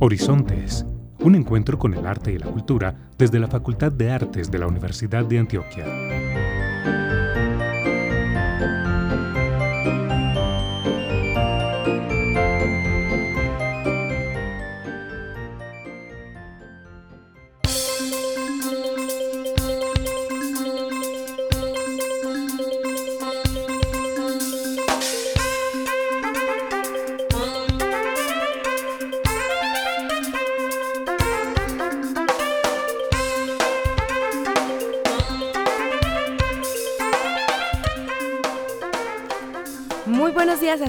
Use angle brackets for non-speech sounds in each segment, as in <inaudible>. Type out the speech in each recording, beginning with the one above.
Horizontes, un encuentro con el arte y la cultura desde la Facultad de Artes de la Universidad de Antioquia.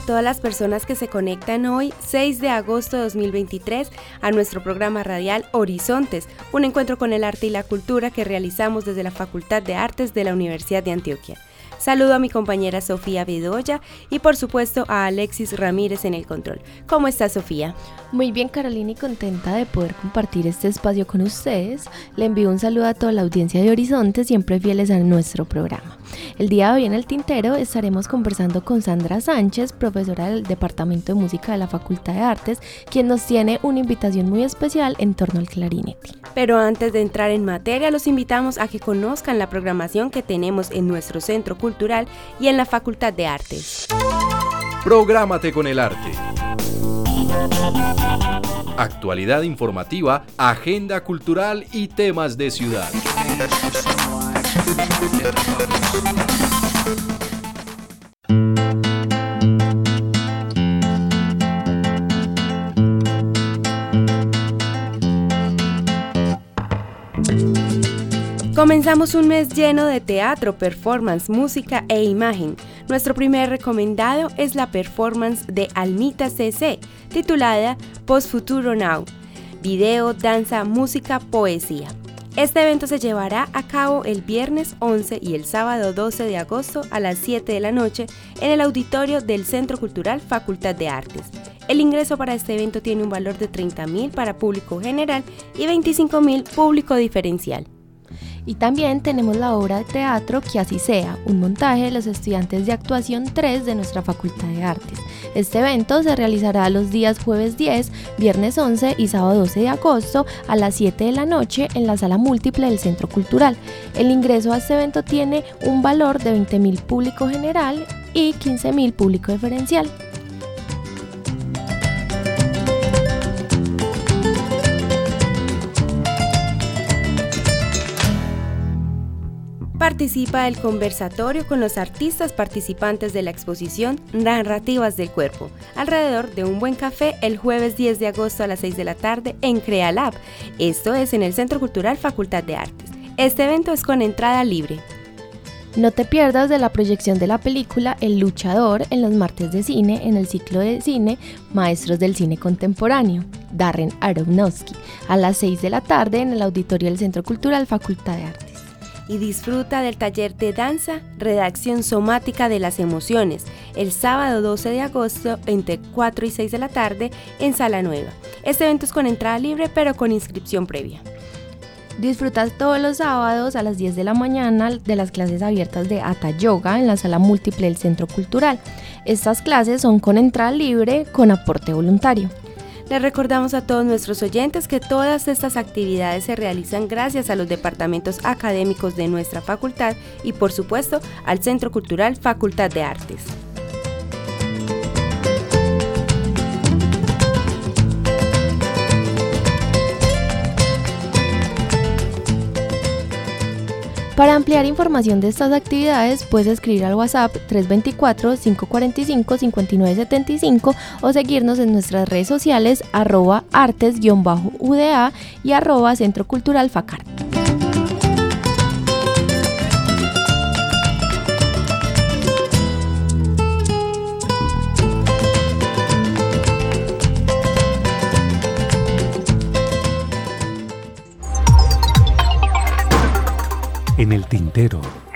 Todas las personas que se conectan hoy, 6 de agosto de 2023, a nuestro programa radial Horizontes, un encuentro con el arte y la cultura que realizamos desde la Facultad de Artes de la Universidad de Antioquia. Saludo a mi compañera Sofía Bedoya y por supuesto a Alexis Ramírez en el control. ¿Cómo está Sofía? Muy bien Carolina y contenta de poder compartir este espacio con ustedes. Le envío un saludo a toda la audiencia de Horizonte, siempre fieles a nuestro programa. El día de hoy en el Tintero estaremos conversando con Sandra Sánchez, profesora del Departamento de Música de la Facultad de Artes, quien nos tiene una invitación muy especial en torno al clarinete. Pero antes de entrar en materia, los invitamos a que conozcan la programación que tenemos en nuestro Centro Cultural y en la Facultad de Artes. Prográmate con el arte. Actualidad informativa, agenda cultural y temas de ciudad. Comenzamos un mes lleno de teatro, performance, música e imagen. Nuestro primer recomendado es la performance de Almita CC, titulada Post Futuro Now. Video, danza, música, poesía. Este evento se llevará a cabo el viernes 11 y el sábado 12 de agosto a las 7 de la noche en el auditorio del Centro Cultural Facultad de Artes. El ingreso para este evento tiene un valor de 30.000 para público general y 25.000 público diferencial. Y también tenemos la obra de teatro Que así sea, un montaje de los estudiantes de actuación 3 de nuestra Facultad de Artes. Este evento se realizará los días jueves 10, viernes 11 y sábado 12 de agosto a las 7 de la noche en la sala múltiple del Centro Cultural. El ingreso a este evento tiene un valor de 20.000 público general y 15.000 público diferencial. Participa del conversatorio con los artistas participantes de la exposición Narrativas del Cuerpo, alrededor de un buen café el jueves 10 de agosto a las 6 de la tarde en CreaLab. Esto es en el Centro Cultural Facultad de Artes. Este evento es con entrada libre. No te pierdas de la proyección de la película El Luchador en los martes de cine en el ciclo de cine Maestros del Cine Contemporáneo, Darren Aronofsky, a las 6 de la tarde en el auditorio del Centro Cultural Facultad de Artes y disfruta del taller de danza Redacción Somática de las Emociones el sábado 12 de agosto entre 4 y 6 de la tarde en Sala Nueva. Este evento es con entrada libre pero con inscripción previa. Disfrutas todos los sábados a las 10 de la mañana de las clases abiertas de Ata Yoga en la sala múltiple del Centro Cultural. Estas clases son con entrada libre con aporte voluntario. Les recordamos a todos nuestros oyentes que todas estas actividades se realizan gracias a los departamentos académicos de nuestra facultad y por supuesto al Centro Cultural Facultad de Artes. Para ampliar información de estas actividades puedes escribir al WhatsApp 324-545-5975 o seguirnos en nuestras redes sociales arroba artes-uda y arroba Centro Cultural. En el tintero.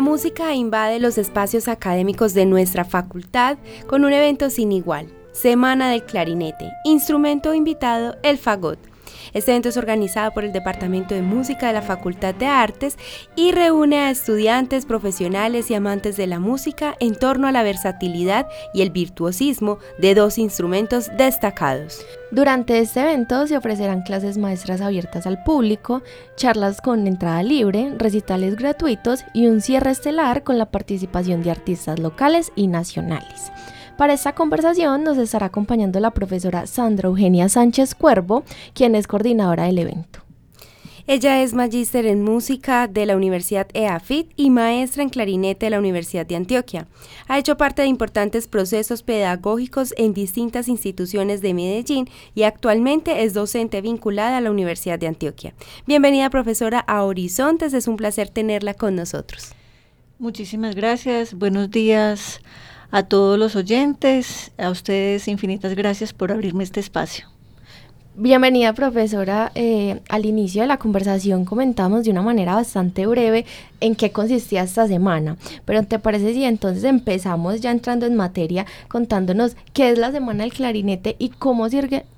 La música invade los espacios académicos de nuestra facultad con un evento sin igual, Semana del Clarinete, instrumento invitado el fagot. Este evento es organizado por el Departamento de Música de la Facultad de Artes y reúne a estudiantes, profesionales y amantes de la música en torno a la versatilidad y el virtuosismo de dos instrumentos destacados. Durante este evento se ofrecerán clases maestras abiertas al público, charlas con entrada libre, recitales gratuitos y un cierre estelar con la participación de artistas locales y nacionales. Para esta conversación nos estará acompañando la profesora Sandra Eugenia Sánchez Cuervo, quien es coordinadora del evento. Ella es magíster en música de la Universidad EAFIT y maestra en clarinete de la Universidad de Antioquia. Ha hecho parte de importantes procesos pedagógicos en distintas instituciones de Medellín y actualmente es docente vinculada a la Universidad de Antioquia. Bienvenida profesora a Horizontes, es un placer tenerla con nosotros. Muchísimas gracias, buenos días a todos los oyentes, a ustedes infinitas gracias por abrirme este espacio. Bienvenida profesora. Eh, al inicio de la conversación comentamos de una manera bastante breve en qué consistía esta semana, pero ¿te parece si entonces empezamos ya entrando en materia contándonos qué es la Semana del Clarinete y cómo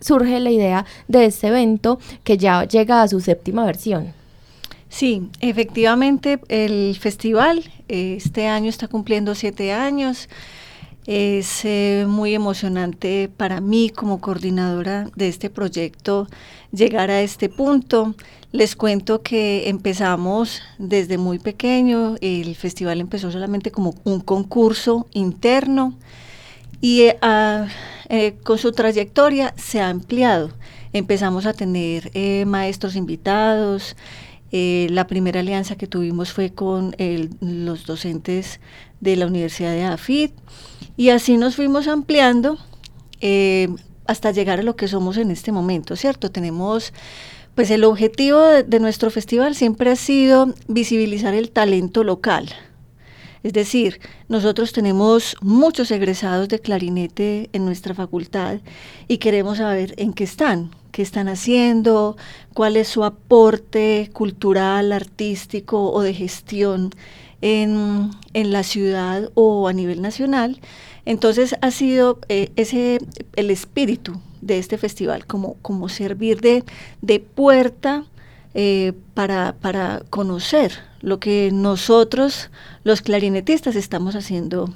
surge la idea de este evento que ya llega a su séptima versión? Sí, efectivamente el festival eh, este año está cumpliendo siete años. Es eh, muy emocionante para mí como coordinadora de este proyecto llegar a este punto. Les cuento que empezamos desde muy pequeño, el festival empezó solamente como un concurso interno y eh, eh, con su trayectoria se ha ampliado. Empezamos a tener maestros invitados, la primera alianza que tuvimos fue con los docentes de la Universidad de AFIT y así nos fuimos ampliando eh, hasta llegar a lo que somos en este momento, ¿cierto? Tenemos, pues el objetivo de, nuestro festival siempre ha sido visibilizar el talento local. Es decir, nosotros tenemos muchos egresados de clarinete en nuestra facultad y queremos saber en qué están, qué están haciendo, cuál es su aporte cultural, artístico o de gestión en, en la ciudad o a nivel nacional. Entonces ha sido eh, ese el espíritu de este festival, como, como servir de, de puerta eh, para, para conocer lo que nosotros, los clarinetistas, estamos haciendo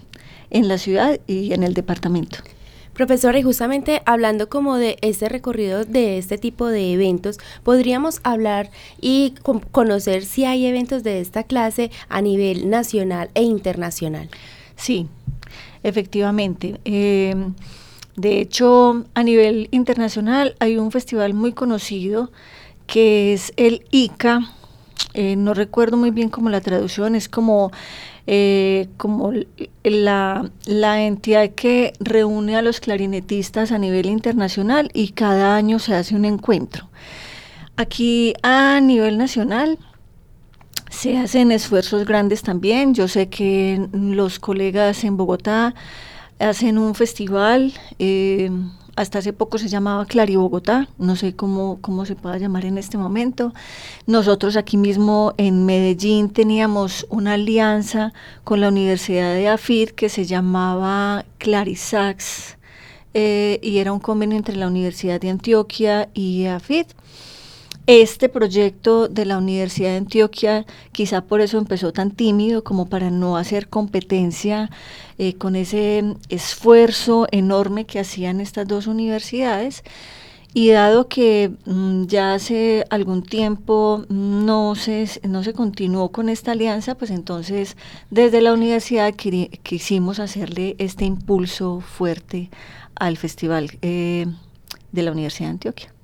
en la ciudad y en el departamento. Profesora, y justamente hablando como de este recorrido de este tipo de eventos, podríamos hablar y conocer si hay eventos de esta clase a nivel nacional e internacional. Sí, efectivamente. Em, de hecho, a nivel internacional hay un festival muy conocido que es el ICA. Eh, no recuerdo muy bien cómo la traducción, es como eh, como la, la, entidad que reúne a los clarinetistas a nivel internacional y cada año se hace un encuentro. Aquí a nivel nacional se hacen esfuerzos grandes también. Yo sé que los colegas en Bogotá hacen un festival. Eh, hasta hace poco se llamaba Clari Bogotá, no sé cómo, cómo se pueda llamar en este momento. Nosotros aquí mismo en Medellín teníamos una alianza con la Universidad de AFID que se llamaba Clarisax eh, y era un convenio entre la Universidad de Antioquia y AFID. Este proyecto de la Universidad de Antioquia quizá por eso empezó tan tímido como para no hacer competencia eh, con ese esfuerzo enorme que hacían estas dos universidades. Y dado que mm, ya hace algún tiempo no se, no se continuó con esta alianza, pues entonces desde la universidad quisimos hacerle este impulso fuerte al Festival eh, de la Universidad de Antioquia.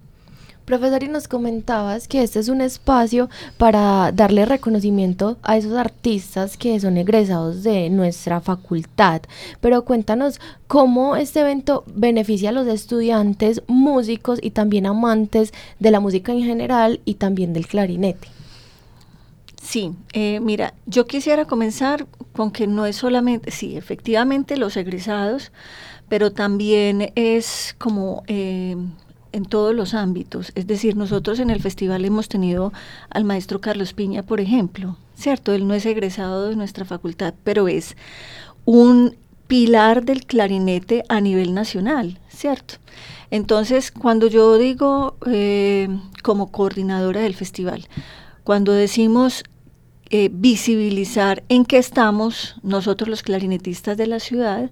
Profesor, y nos comentabas que este es un espacio para darle reconocimiento a esos artistas que son egresados de nuestra facultad. Pero cuéntanos cómo este evento beneficia a los estudiantes, músicos y también amantes de la música en general y también del clarinete. Sí, eh, mira, yo quisiera comenzar con que no es solamente, sí, efectivamente los egresados, pero también es como... Eh, en todos los ámbitos. Es decir, nosotros en el festival hemos tenido al maestro Carlos Piña, por ejemplo, ¿cierto? Él no es egresado de nuestra facultad, pero es un pilar del clarinete a nivel nacional, ¿cierto? Entonces, cuando yo digo eh, como coordinadora del festival, cuando decimos eh, visibilizar en qué estamos nosotros los clarinetistas de la ciudad,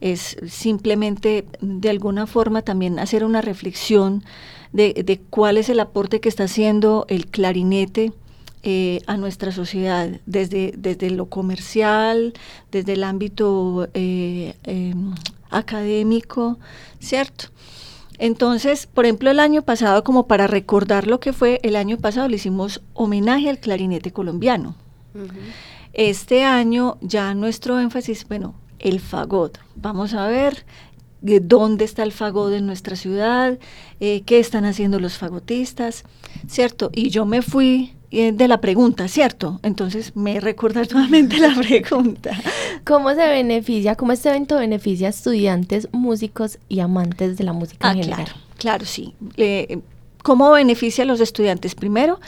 es simplemente de alguna forma también hacer una reflexión de, cuál es el aporte que está haciendo el clarinete eh, a nuestra sociedad, desde, desde lo comercial, desde el ámbito eh, em, académico, ¿cierto? Entonces, por ejemplo, el año pasado, como para recordar lo que fue, el año pasado le hicimos homenaje al clarinete colombiano. Este año ya nuestro énfasis, bueno, el fagot. Vamos a ver eh, dónde está el fagot en nuestra ciudad, eh, qué están haciendo los fagotistas, ¿cierto? Y yo me fui eh, de la pregunta, ¿cierto? Entonces me recordar nuevamente la <laughs> pregunta. ¿Cómo se beneficia, cómo este evento beneficia a estudiantes, músicos y amantes de la música ah, general? Claro, claro, sí. ¿Cómo beneficia a los estudiantes? Primero,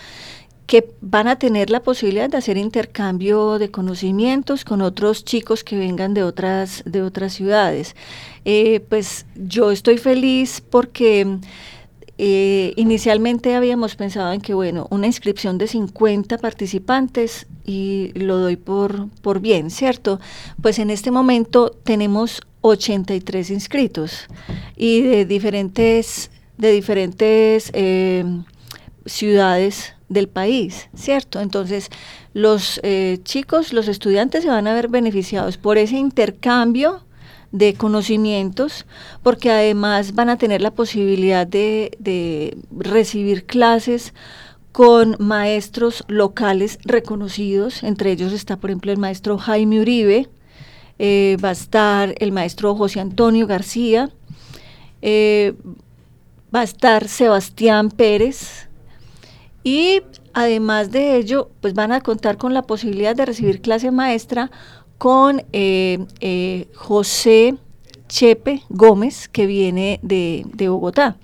que van a tener la posibilidad de hacer intercambio de conocimientos con otros chicos que vengan de otras, de otras ciudades. Eh, pues yo estoy feliz porque eh, inicialmente habíamos pensado en que, bueno, una inscripción de 50 participantes y lo doy por, por bien, ¿cierto? Pues en este momento tenemos 83 inscritos y de diferentes, de diferentes eh, ciudades del país, ¿cierto? Entonces, los eh, chicos, los estudiantes se van a ver beneficiados por ese intercambio de conocimientos, porque además van a tener la posibilidad de, recibir clases con maestros locales reconocidos, entre ellos está, por ejemplo, el maestro Jaime Uribe, eh, va a estar el maestro José Antonio García, eh, va a estar Sebastián Pérez, y además de ello, pues van a contar con la posibilidad de recibir clase maestra con eh, eh, José Chepe Gómez, que viene de, Bogotá.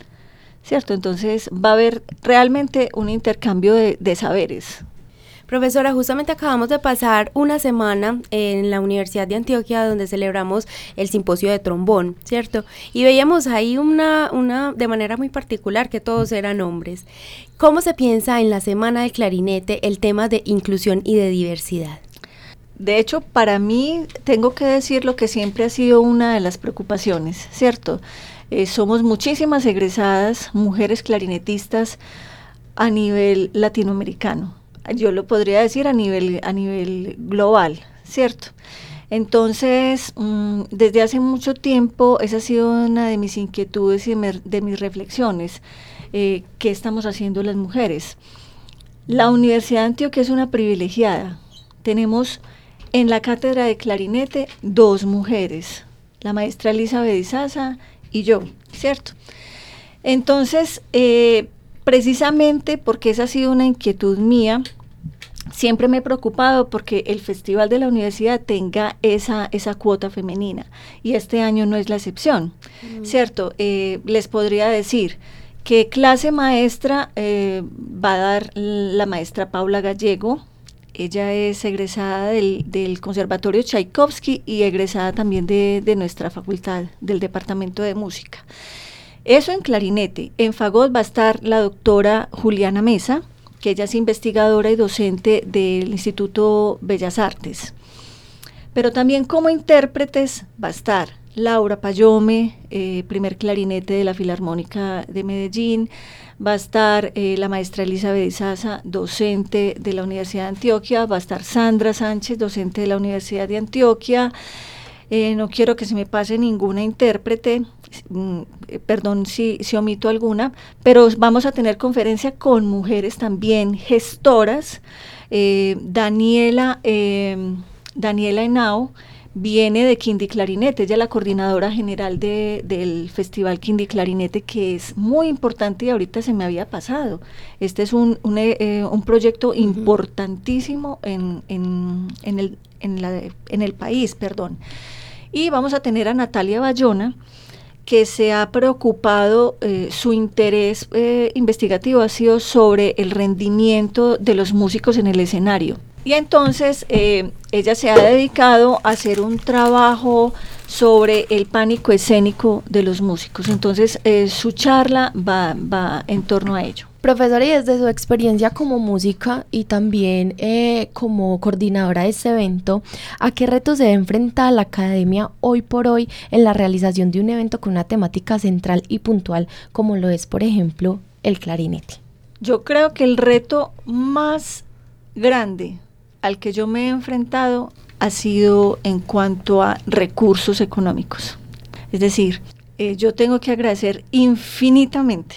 ¿Cierto? Entonces va a haber realmente un intercambio de saberes. Profesora, justamente acabamos de pasar una semana en la Universidad de Antioquia donde celebramos el simposio de trombón, ¿cierto? Y veíamos ahí una, una, de manera muy particular que todos eran hombres. ¿Cómo se piensa en la semana del clarinete el tema de inclusión y de diversidad? De hecho, para mí tengo que decir lo que siempre ha sido una de las preocupaciones, ¿cierto? Eh, somos muchísimas egresadas, mujeres clarinetistas a nivel latinoamericano yo lo podría decir a nivel, a nivel global, ¿cierto? Entonces, mm, desde hace mucho tiempo, esa ha sido una de mis inquietudes y de, mis reflexiones. Eh, ¿Qué estamos haciendo las mujeres? La Universidad de Antioquia es una privilegiada. Tenemos en la cátedra de clarinete dos mujeres, la maestra Elizabeth Izaza y yo, ¿cierto? Entonces, eh, precisamente porque esa ha sido una inquietud mía, siempre me he preocupado porque el festival de la universidad tenga esa, esa cuota femenina y este año no es la excepción, mm. ¿cierto? Eh, les podría decir que clase maestra eh, va a dar la maestra Paula Gallego, ella es egresada del, Conservatorio Tchaikovsky y egresada también de, de, nuestra facultad, del Departamento de Música. Eso en clarinete. En fagot va a estar la doctora Juliana Mesa, que ella es investigadora y docente del Instituto Bellas Artes. Pero también como intérpretes va a estar Laura Payome, eh, primer clarinete de la Filarmónica de Medellín, va a estar eh, la maestra Elizabeth Izaza, docente de la Universidad de Antioquia, va a estar Sandra Sánchez, docente de la Universidad de Antioquia, eh, no quiero que se me pase ninguna intérprete, perdón si, si omito alguna, pero vamos a tener conferencia con mujeres también gestoras. Eh, Daniela, em, Daniela Henao viene de Quindi Clarinete, ella es la coordinadora general del Festival Quindi Clarinete, que es muy importante y ahorita se me había pasado. Este es un, un, proyecto importantísimo en, en, en, el, en, la, en el país, perdón. Y vamos a tener a Natalia Bayona, que se ha preocupado, eh, su interés eh, investigativo ha sido sobre el rendimiento de los músicos en el escenario. Y entonces eh, ella se ha dedicado a hacer un trabajo sobre el pánico escénico de los músicos. Entonces su charla va, va en torno a ello. Profesora, y desde su experiencia como música y también eh, como coordinadora de este evento, ¿a qué retos se debe enfrentar la academia hoy por hoy en la realización de un evento con una temática central y puntual como lo es, por ejemplo, el clarinete? Yo creo que el reto más grande al que yo me he enfrentado ha sido en cuanto a recursos económicos. Es decir, eh, yo tengo que agradecer infinitamente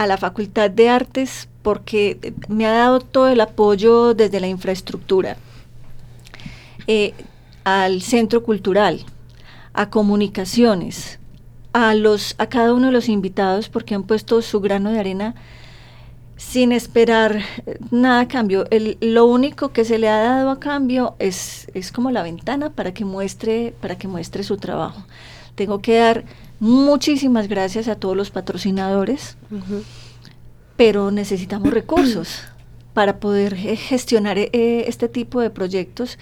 a la Facultad de Artes porque me ha dado todo el apoyo desde la infraestructura, eh, al centro cultural, a comunicaciones, a, los, a cada uno de los invitados porque han puesto su grano de arena sin esperar nada a cambio. lo único que se le ha dado a cambio es, es como la ventana para que muestre, para que muestre su trabajo. Tengo que dar Muchísimas gracias a todos los patrocinadores, pero necesitamos recursos para poder eh, gestionar eh, este tipo de proyectos.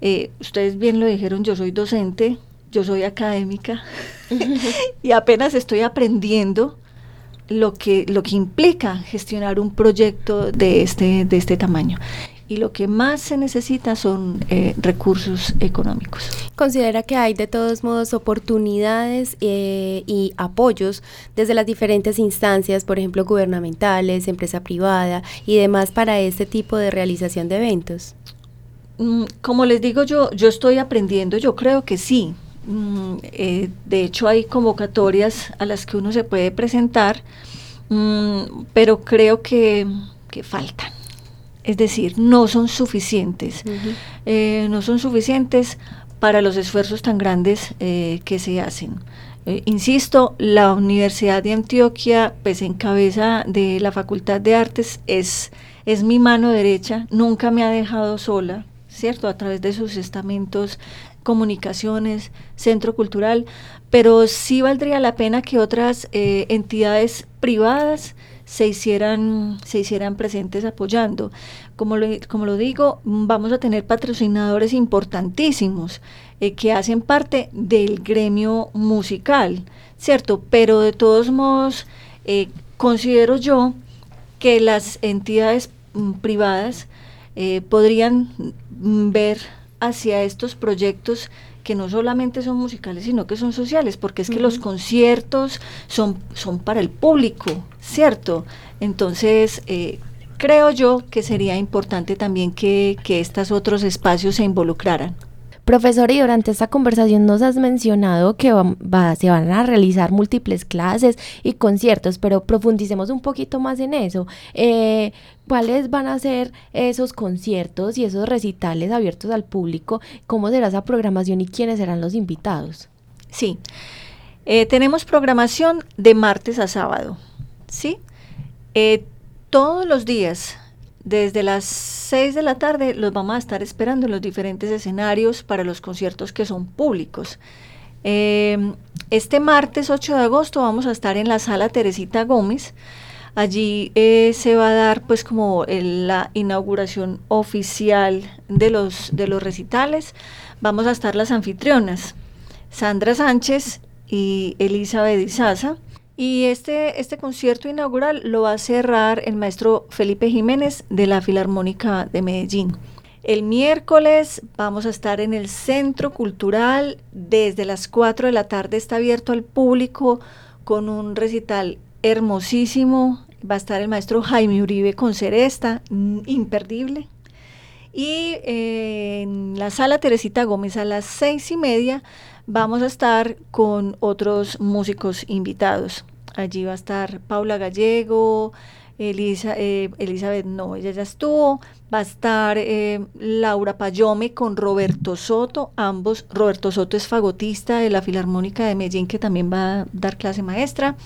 Eh, ustedes bien lo dijeron, yo soy docente, yo soy académica <laughs> y apenas estoy aprendiendo lo que, lo que implica gestionar un proyecto de este, de este tamaño y lo que más se necesita son eh, recursos económicos. Considera que hay de todos modos oportunidades eh, y apoyos desde las diferentes instancias, por ejemplo, gubernamentales, empresa privada y demás para este tipo de realización de eventos. Mm, como les digo yo, yo estoy aprendiendo, yo creo que sí. Mm, eh, de hecho, hay convocatorias a las que uno se puede presentar, mm, pero creo que, que faltan es decir, no son suficientes, eh, no son suficientes para los esfuerzos tan grandes eh, que se hacen. Eh, insisto, la Universidad de Antioquia, pues en cabeza de la Facultad de Artes, es, es mi mano derecha, nunca me ha dejado sola, ¿cierto? A través de sus estamentos, comunicaciones, centro cultural, pero sí valdría la pena que otras entidades privadas se hicieran, se hicieran presentes apoyando. Como lo, como lo digo, vamos a tener patrocinadores importantísimos eh, que hacen parte del gremio musical, ¿cierto? Pero de todos modos, eh, considero yo que las entidades mm, privadas eh, podrían mm, ver hacia estos proyectos que no solamente son musicales, sino que son sociales, porque es que los conciertos son, son para el público, ¿cierto? Entonces, eh, creo yo que sería importante también que, que estos otros espacios se involucraran. Profesor, y durante esta conversación nos has mencionado que se van a realizar múltiples clases y conciertos, pero profundicemos un poquito más en eso. Eh, ¿Cuáles van a ser esos conciertos y esos recitales abiertos al público? ¿Cómo será esa programación y quiénes serán los invitados? Sí, eh, tenemos programación de martes a sábado, ¿sí? Eh, todos los días desde las 6 de la tarde los vamos a estar esperando en los diferentes escenarios para los conciertos que son públicos. Em, este martes 8 de agosto vamos a estar en la sala Teresita Gómez. Allí eh, se va a dar pues como la inauguración oficial de los, de los recitales. Vamos a estar las anfitrionas, Sandra Sánchez y Elizabeth Izaza. Y este, este concierto inaugural lo va a cerrar el maestro Felipe Jiménez de la Filarmónica de Medellín. El miércoles vamos a estar en el Centro Cultural. Desde las 4 de la tarde está abierto al público con un recital hermosísimo. Va a estar el maestro Jaime Uribe con Ceresta, mm, imperdible. Y eh, en la sala Teresita Gómez a las seis y media vamos a estar con otros músicos invitados. Allí va a estar Paula Gallego, Elisa, eh, Elizabeth, no, ella ya estuvo. Va a estar eh, Laura Payome con Roberto Soto, ambos. Roberto Soto es fagotista de la Filarmónica de Medellín, que también va a dar clase maestra.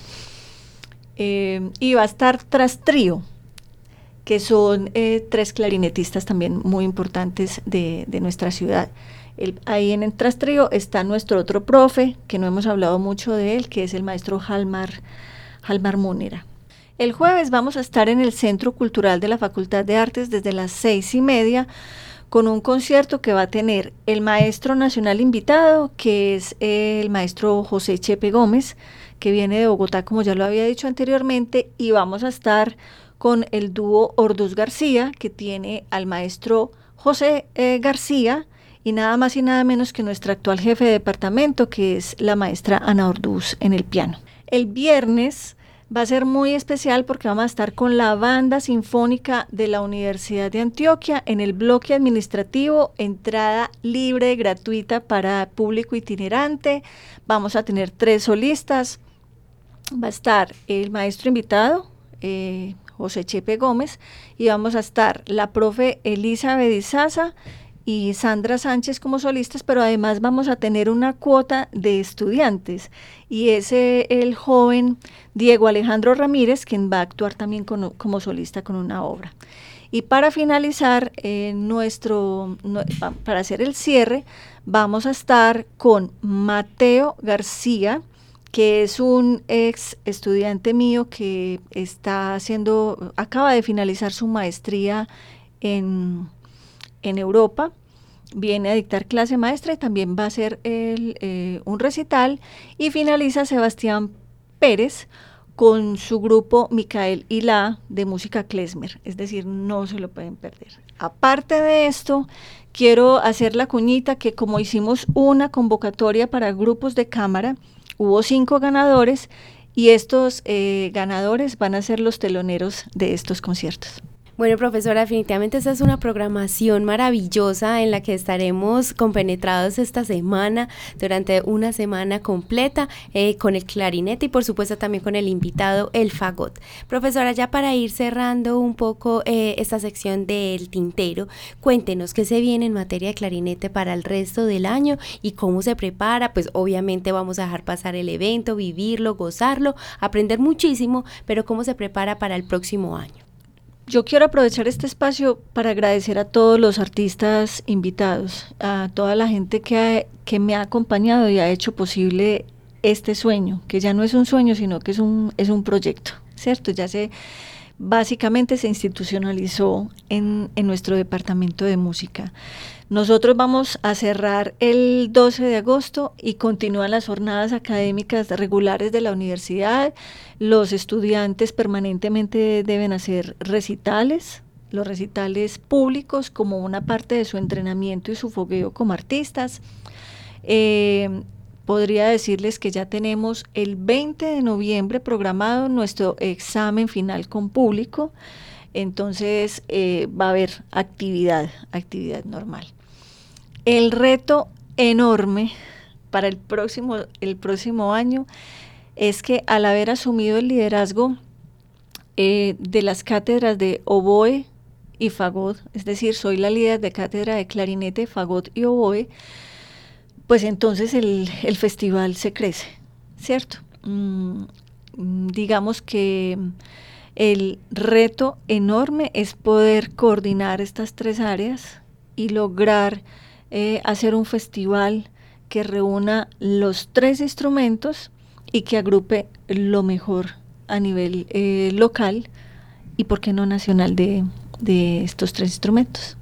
Eh, y va a estar Tras Trío, que son tres clarinetistas también muy importantes de nuestra ciudad. Ahí en el trastrío está nuestro otro profe, que no hemos hablado mucho de él, que es el maestro Halmar, Halmar Múnera. El jueves vamos a estar en el Centro Cultural de la Facultad de Artes desde las seis y media con un concierto que va a tener el maestro nacional invitado, que es el maestro José Chepe Gómez, que viene de Bogotá, como ya lo había dicho anteriormente, y vamos a estar con el dúo Orduz García, que tiene al maestro José eh, García, y nada más y nada menos que nuestra actual jefe de departamento, que es la maestra Ana Orduz en el piano. El viernes va a ser muy especial porque vamos a estar con la banda sinfónica de la Universidad de Antioquia en el bloque administrativo, entrada libre, gratuita para público itinerante. Vamos a tener tres solistas. Va a estar el maestro invitado, eh, José Chepe Gómez, y vamos a estar la profe Elizabeth Izaza y Sandra Sánchez como solistas, pero además vamos a tener una cuota de estudiantes y es el joven Diego Alejandro Ramírez quien va a actuar también como solista con una obra. Y para finalizar, eh, nuestro, para hacer el cierre, vamos a estar con Mateo García, que es un ex estudiante mío que está haciendo, acaba de finalizar su maestría en en Europa, viene a dictar clase maestra y también va a hacer eh, un recital y finaliza Sebastián Pérez con su grupo Micael y la de música klezmer, es decir, no se lo pueden perder. Aparte de esto, quiero hacer la cuñita que como hicimos una convocatoria para grupos de cámara, hubo cinco ganadores y estos eh, ganadores van a ser los teloneros de estos conciertos. Bueno, profesora, definitivamente esta es una programación maravillosa en la que estaremos compenetrados esta semana, durante una semana completa, eh, con el clarinete y por supuesto también con el invitado, el fagot. Profesora, ya para ir cerrando un poco eh, esta sección del tintero, cuéntenos qué se viene en materia de clarinete para el resto del año y cómo se prepara. Pues obviamente vamos a dejar pasar el evento, vivirlo, gozarlo, aprender muchísimo, pero cómo se prepara para el próximo año. Yo quiero aprovechar este espacio para agradecer a todos los artistas invitados, a toda la gente que, que me ha acompañado y ha hecho posible este sueño, que ya no es un sueño, sino que es un, es un proyecto, ¿cierto? Ya se básicamente se institucionalizó en, en nuestro departamento de música. Nosotros vamos a cerrar el 12 de agosto y continúan las jornadas académicas regulares de la universidad. Los estudiantes permanentemente deben hacer recitales, los recitales públicos como una parte de su entrenamiento y su fogueo como artistas. Eh, podría decirles que ya tenemos el 20 de noviembre programado nuestro examen final con público, entonces eh, va a haber actividad, actividad normal. El reto enorme para el próximo, el próximo año es que al haber asumido el liderazgo eh, de las cátedras de oboe y fagot, es decir, soy la líder de cátedra de clarinete, fagot y oboe, pues entonces el, festival se crece, ¿cierto? Mm, digamos que el reto enorme es poder coordinar estas tres áreas y lograr eh, hacer un festival que reúna los tres instrumentos y que agrupe lo mejor a nivel eh, local y, por qué no, nacional de, de estos tres instrumentos.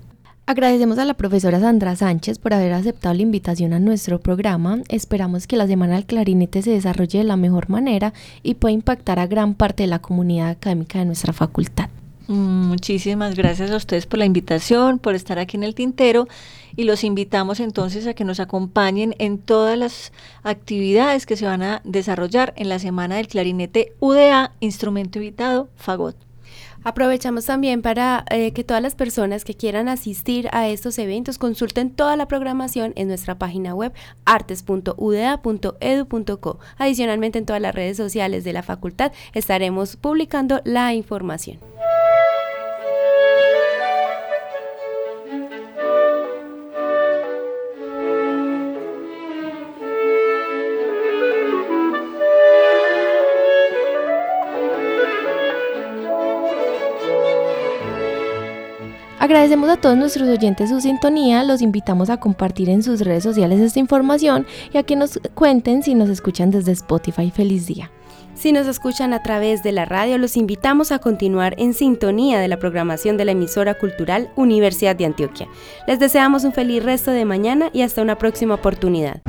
Agradecemos a la profesora Sandra Sánchez por haber aceptado la invitación a nuestro programa. Esperamos que la Semana del Clarinete se desarrolle de la mejor manera y pueda impactar a gran parte de la comunidad académica de nuestra facultad. Muchísimas gracias a ustedes por la invitación, por estar aquí en el tintero y los invitamos entonces a que nos acompañen en todas las actividades que se van a desarrollar en la Semana del Clarinete UDA, instrumento invitado, Fagot. Aprovechamos también para eh, que todas las personas que quieran asistir a estos eventos consulten toda la programación en nuestra página web artes.uda.edu.co. Adicionalmente en todas las redes sociales de la facultad estaremos publicando la información. Agradecemos a todos nuestros oyentes su sintonía, los invitamos a compartir en sus redes sociales esta información y a que nos cuenten si nos escuchan desde Spotify. Feliz día. Si nos escuchan a través de la radio, los invitamos a continuar en sintonía de la programación de la emisora cultural Universidad de Antioquia. Les deseamos un feliz resto de mañana y hasta una próxima oportunidad.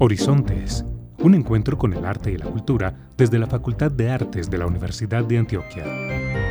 Horizontes, un encuentro con el arte y la cultura desde la Facultad de Artes de la Universidad de Antioquia.